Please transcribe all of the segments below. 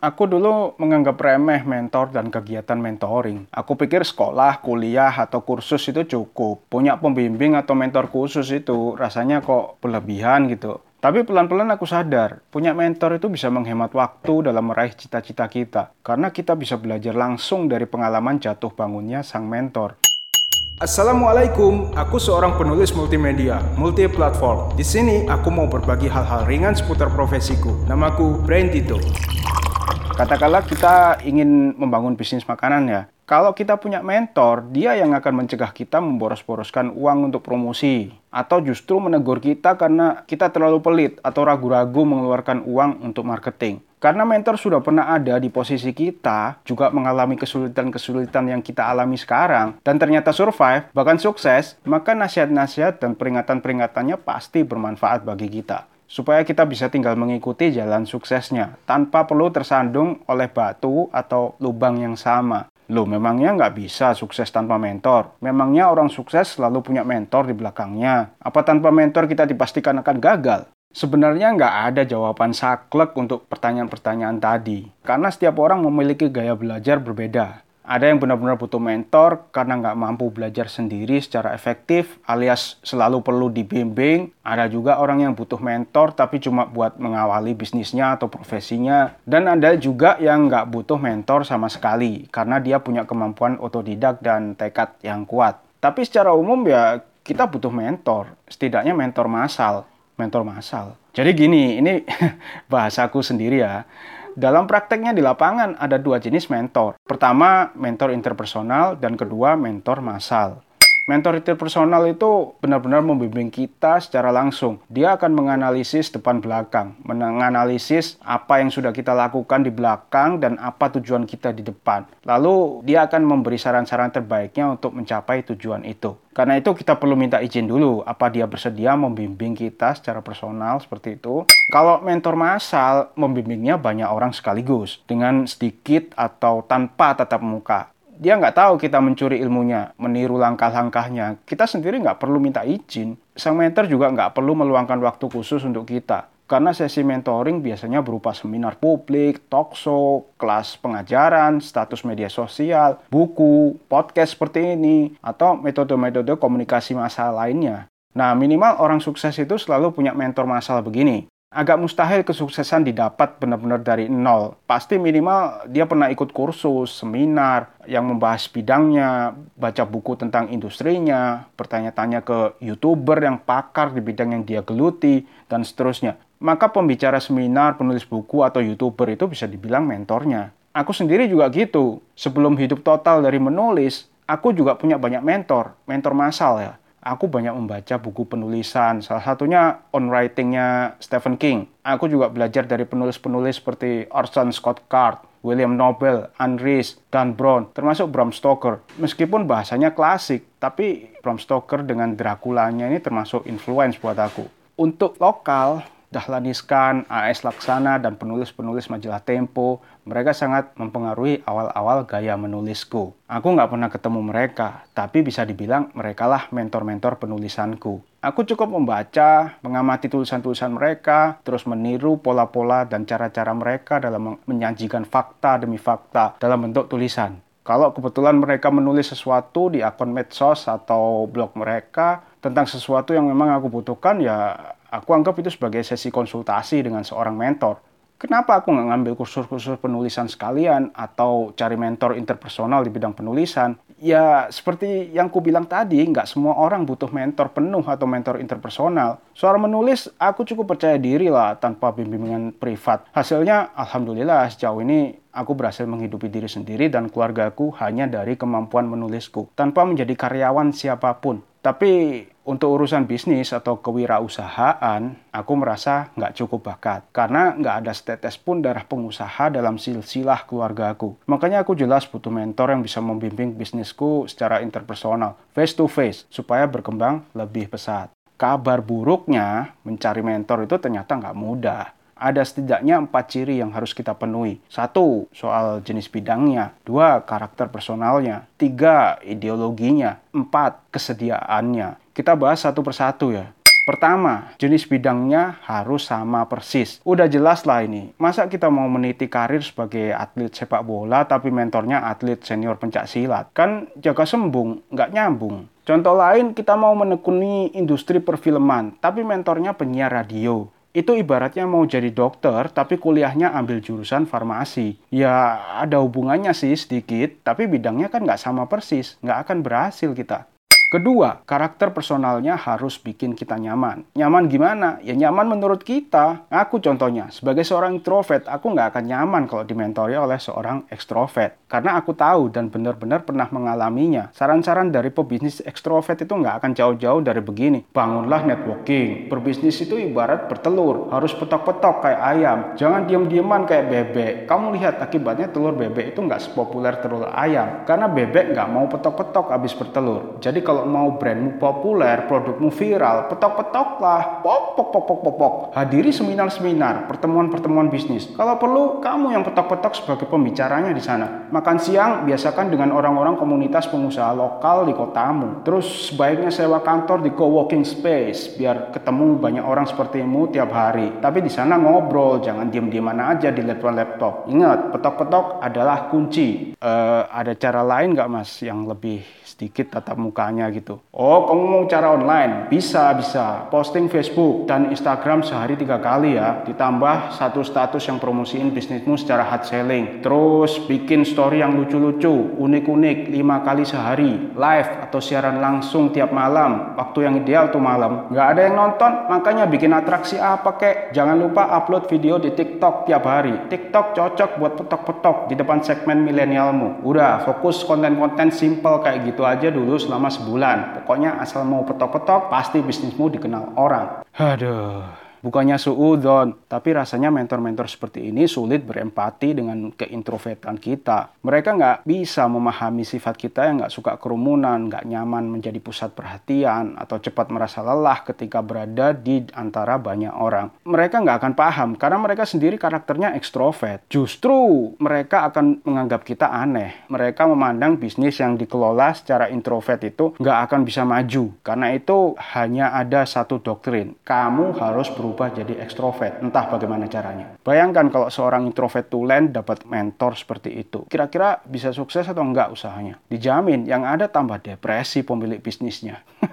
Aku dulu menganggap remeh mentor dan kegiatan mentoring. Aku pikir sekolah, kuliah, atau kursus itu cukup. Punya pembimbing atau mentor khusus itu rasanya kok berlebihan gitu. Tapi pelan-pelan aku sadar, punya mentor itu bisa menghemat waktu dalam meraih cita-cita kita. Karena kita bisa belajar langsung dari pengalaman jatuh bangunnya sang mentor. Assalamualaikum, aku seorang penulis multimedia, multi platform. Di sini aku mau berbagi hal-hal ringan seputar profesiku. Namaku Brain Tito. Katakanlah kita ingin membangun bisnis makanan ya. Kalau kita punya mentor, dia yang akan mencegah kita memboros-boroskan uang untuk promosi. Atau justru menegur kita karena kita terlalu pelit atau ragu-ragu mengeluarkan uang untuk marketing. Karena mentor sudah pernah ada di posisi kita, juga mengalami kesulitan-kesulitan yang kita alami sekarang, dan ternyata survive, bahkan sukses, maka nasihat-nasihat dan peringatan-peringatannya pasti bermanfaat bagi kita. Supaya kita bisa tinggal mengikuti jalan suksesnya, tanpa perlu tersandung oleh batu atau lubang yang sama. Loh, memangnya nggak bisa sukses tanpa mentor? Memangnya orang sukses selalu punya mentor di belakangnya? Apa tanpa mentor kita dipastikan akan gagal? Sebenarnya nggak ada jawaban saklek untuk pertanyaan-pertanyaan tadi, karena setiap orang memiliki gaya belajar berbeda. Ada yang benar-benar butuh mentor karena nggak mampu belajar sendiri secara efektif, alias selalu perlu dibimbing. Ada juga orang yang butuh mentor tapi cuma buat mengawali bisnisnya atau profesinya. Dan ada juga yang nggak butuh mentor sama sekali, karena dia punya kemampuan otodidak dan tekad yang kuat. Tapi secara umum ya kita butuh mentor, setidaknya mentor massal mentor massal. Jadi gini, ini bahasaku sendiri ya. Dalam prakteknya di lapangan ada dua jenis mentor. Pertama, mentor interpersonal dan kedua, mentor massal. Mentor interpersonal itu benar-benar membimbing kita secara langsung. Dia akan menganalisis depan belakang, menganalisis apa yang sudah kita lakukan di belakang dan apa tujuan kita di depan. Lalu dia akan memberi saran-saran terbaiknya untuk mencapai tujuan itu. Karena itu kita perlu minta izin dulu apa dia bersedia membimbing kita secara personal seperti itu. Kalau mentor massal membimbingnya banyak orang sekaligus dengan sedikit atau tanpa tatap muka dia nggak tahu kita mencuri ilmunya, meniru langkah-langkahnya. Kita sendiri nggak perlu minta izin. Sang mentor juga nggak perlu meluangkan waktu khusus untuk kita. Karena sesi mentoring biasanya berupa seminar publik, talk show, kelas pengajaran, status media sosial, buku, podcast seperti ini, atau metode-metode komunikasi massal lainnya. Nah, minimal orang sukses itu selalu punya mentor massal begini agak mustahil kesuksesan didapat benar-benar dari nol. Pasti minimal dia pernah ikut kursus, seminar yang membahas bidangnya, baca buku tentang industrinya, bertanya-tanya ke YouTuber yang pakar di bidang yang dia geluti, dan seterusnya. Maka pembicara seminar, penulis buku, atau YouTuber itu bisa dibilang mentornya. Aku sendiri juga gitu. Sebelum hidup total dari menulis, aku juga punya banyak mentor, mentor massal ya aku banyak membaca buku penulisan. Salah satunya On Writing-nya Stephen King. Aku juga belajar dari penulis-penulis seperti Orson Scott Card, William Nobel, Rice, Dan Brown, termasuk Bram Stoker. Meskipun bahasanya klasik, tapi Bram Stoker dengan Dracula-nya ini termasuk influence buat aku. Untuk lokal, Dahlan Iskan, AS Laksana, dan penulis-penulis majalah Tempo, mereka sangat mempengaruhi awal-awal gaya menulisku. Aku nggak pernah ketemu mereka, tapi bisa dibilang mereka lah mentor-mentor penulisanku. Aku cukup membaca, mengamati tulisan-tulisan mereka, terus meniru pola-pola dan cara-cara mereka dalam menyajikan fakta demi fakta dalam bentuk tulisan. Kalau kebetulan mereka menulis sesuatu di akun medsos atau blog mereka tentang sesuatu yang memang aku butuhkan, ya Aku anggap itu sebagai sesi konsultasi dengan seorang mentor. Kenapa aku nggak ngambil kursus-kursus penulisan sekalian atau cari mentor interpersonal di bidang penulisan? Ya, seperti yang ku bilang tadi, nggak semua orang butuh mentor penuh atau mentor interpersonal. Soal menulis, aku cukup percaya diri lah tanpa bimbingan privat. Hasilnya, Alhamdulillah sejauh ini aku berhasil menghidupi diri sendiri dan keluargaku hanya dari kemampuan menulisku, tanpa menjadi karyawan siapa pun. Tapi untuk urusan bisnis atau kewirausahaan, aku merasa nggak cukup bakat. Karena nggak ada setetes pun darah pengusaha dalam silsilah keluarga aku. Makanya aku jelas butuh mentor yang bisa membimbing bisnisku secara interpersonal, face to face, supaya berkembang lebih pesat. Kabar buruknya, mencari mentor itu ternyata nggak mudah ada setidaknya empat ciri yang harus kita penuhi. Satu, soal jenis bidangnya. Dua, karakter personalnya. Tiga, ideologinya. Empat, kesediaannya. Kita bahas satu persatu ya. Pertama, jenis bidangnya harus sama persis. Udah jelas lah ini. Masa kita mau meniti karir sebagai atlet sepak bola tapi mentornya atlet senior pencak silat? Kan jaga sembung, nggak nyambung. Contoh lain, kita mau menekuni industri perfilman, tapi mentornya penyiar radio itu ibaratnya mau jadi dokter tapi kuliahnya ambil jurusan farmasi. Ya ada hubungannya sih sedikit, tapi bidangnya kan nggak sama persis, nggak akan berhasil kita. Kedua, karakter personalnya harus bikin kita nyaman. Nyaman gimana? Ya nyaman menurut kita. Aku contohnya, sebagai seorang introvert, aku nggak akan nyaman kalau dimentori oleh seorang ekstrovert. Karena aku tahu dan benar-benar pernah mengalaminya. Saran-saran dari pebisnis ekstrovert itu nggak akan jauh-jauh dari begini. Bangunlah networking. Berbisnis itu ibarat bertelur. Harus petok-petok kayak ayam. Jangan diam-diaman kayak bebek. Kamu lihat akibatnya telur bebek itu nggak sepopuler telur ayam. Karena bebek nggak mau petok-petok habis bertelur. Jadi kalau kalau mau brandmu populer, produkmu viral, petok-petok lah, pok, pok, pok, pok, pok, pok. Hadiri seminar-seminar, pertemuan-pertemuan bisnis. Kalau perlu, kamu yang petok-petok sebagai pembicaranya di sana. Makan siang, biasakan dengan orang-orang komunitas pengusaha lokal di kotamu. Terus sebaiknya sewa kantor di co-working space, biar ketemu banyak orang sepertimu tiap hari. Tapi di sana ngobrol, jangan diam-diaman aja di laptop-laptop. Ingat, petok-petok adalah kunci. Uh, ada cara lain nggak mas yang lebih sedikit tatap mukanya gitu. Oh, kamu mau cara online? Bisa, bisa. Posting Facebook dan Instagram sehari tiga kali ya. Ditambah satu status yang promosiin bisnismu secara hard selling. Terus bikin story yang lucu-lucu, unik-unik lima kali sehari. Live atau siaran langsung tiap malam. Waktu yang ideal tuh malam. Nggak ada yang nonton, makanya bikin atraksi apa kek. Jangan lupa upload video di TikTok tiap hari. TikTok cocok buat petok-petok di depan segmen milenialmu. Udah, fokus konten-konten simple kayak gitu aja dulu selama sebulan. Pokoknya asal mau petok-petok, pasti bisnismu dikenal orang. Aduh. Bukannya suudon, tapi rasanya mentor-mentor seperti ini sulit berempati dengan keintrovertan kita. Mereka nggak bisa memahami sifat kita yang nggak suka kerumunan, nggak nyaman menjadi pusat perhatian, atau cepat merasa lelah ketika berada di antara banyak orang. Mereka nggak akan paham karena mereka sendiri karakternya ekstrovert. Justru mereka akan menganggap kita aneh. Mereka memandang bisnis yang dikelola secara introvert itu nggak akan bisa maju. Karena itu hanya ada satu doktrin. Kamu harus berubah berubah jadi ekstrovert, entah bagaimana caranya. Bayangkan kalau seorang introvert tulen dapat mentor seperti itu. Kira-kira bisa sukses atau enggak usahanya? Dijamin, yang ada tambah depresi pemilik bisnisnya.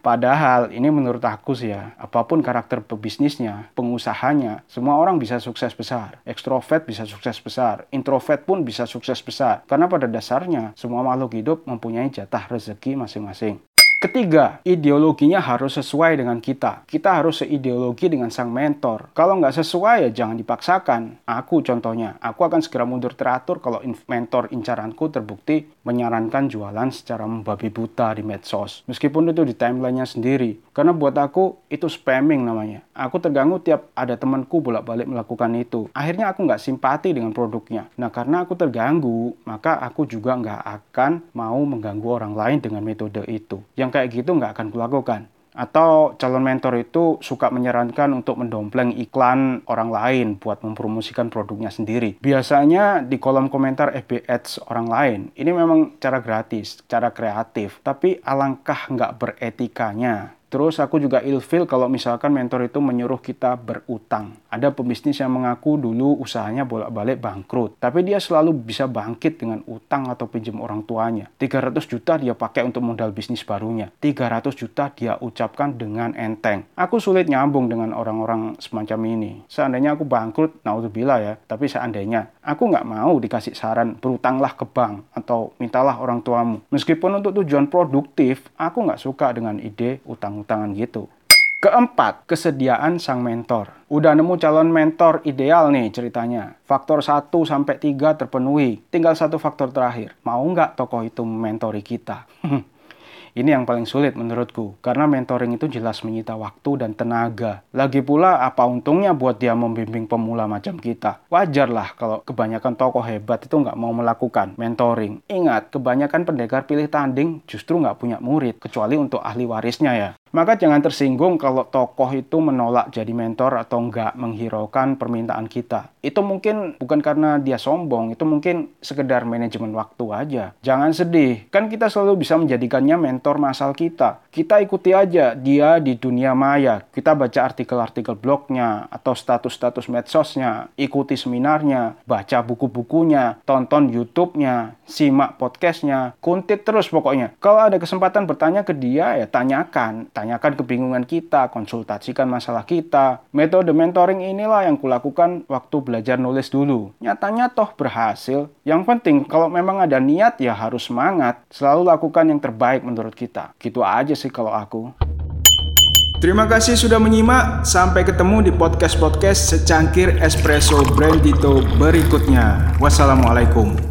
Padahal ini menurut aku sih ya, apa pun karakter pebisnisnya, pengusahanya, semua orang bisa sukses besar. Ekstrovert bisa sukses besar, introvert pun bisa sukses besar. Karena pada dasarnya semua makhluk hidup mempunyai jatah rezeki masing-masing. Ketiga, ideologinya harus sesuai dengan kita. Kita harus seideologi dengan sang mentor. Kalau nggak sesuai ya jangan dipaksakan. Aku contohnya, aku akan segera mundur teratur kalau mentor incaranku terbukti menyarankan jualan secara membabi buta di medsos. Meskipun itu di timelinenya sendiri. Karena buat aku itu spamming namanya. Aku terganggu tiap ada temanku bolak-balik melakukan itu. Akhirnya aku nggak simpati dengan produknya. Nah karena aku terganggu, maka aku juga nggak akan mau mengganggu orang lain dengan metode itu. Yang kayak gitu nggak akan kulakukan. Atau calon mentor itu suka menyarankan untuk mendompleng iklan orang lain buat mempromosikan produknya sendiri. Biasanya di kolom komentar FB Ads orang lain, ini memang cara gratis, cara kreatif, tapi alangkah nggak beretikanya Terus aku juga ilfil kalau misalkan mentor itu menyuruh kita berutang. Ada pebisnis yang mengaku dulu usahanya bolak-balik bangkrut. Tapi dia selalu bisa bangkit dengan utang atau pinjam orang tuanya. 300 juta dia pakai untuk modal bisnis barunya. 300 juta dia ucapkan dengan enteng. Aku sulit nyambung dengan orang-orang semacam ini. Seandainya aku bangkrut, naudzubillah ya. Tapi seandainya, aku nggak mau dikasih saran berutanglah ke bank atau mintalah orang tuamu. Meskipun untuk tujuan produktif, aku nggak suka dengan ide utang tangan gitu. Keempat, kesediaan sang mentor. Udah nemu calon mentor ideal nih ceritanya. Faktor 1 sampai 3 terpenuhi. Tinggal satu faktor terakhir. Mau nggak tokoh itu mentori kita? Ini yang paling sulit menurutku, karena mentoring itu jelas menyita waktu dan tenaga. Lagi pula, apa untungnya buat dia membimbing pemula macam kita? Wajarlah kalau kebanyakan tokoh hebat itu nggak mau melakukan mentoring. Ingat, kebanyakan pendekar pilih tanding justru nggak punya murid, kecuali untuk ahli warisnya ya. Maka jangan tersinggung kalau tokoh itu menolak jadi mentor atau enggak menghiraukan permintaan kita. Itu mungkin bukan karena dia sombong, itu mungkin sekedar manajemen waktu aja. Jangan sedih, kan kita selalu bisa menjadikannya mentor masal kita. Kita ikuti aja dia di dunia maya. Kita baca artikel-artikel blognya atau status-status medsosnya, ikuti seminarnya, baca buku-bukunya, tonton YouTube-nya, simak podcastnya, kuntit terus pokoknya. Kalau ada kesempatan bertanya ke dia, ya tanyakan. Tanyakan kebingungan kita, konsultasikan masalah kita. Metode mentoring inilah yang kulakukan waktu belajar nulis dulu. Nyatanya toh berhasil. Yang penting, kalau memang ada niat ya harus semangat. Selalu lakukan yang terbaik menurut kita. Gitu aja sih kalau aku. Terima kasih sudah menyimak. Sampai ketemu di podcast-podcast secangkir espresso Brandito berikutnya. Wassalamualaikum.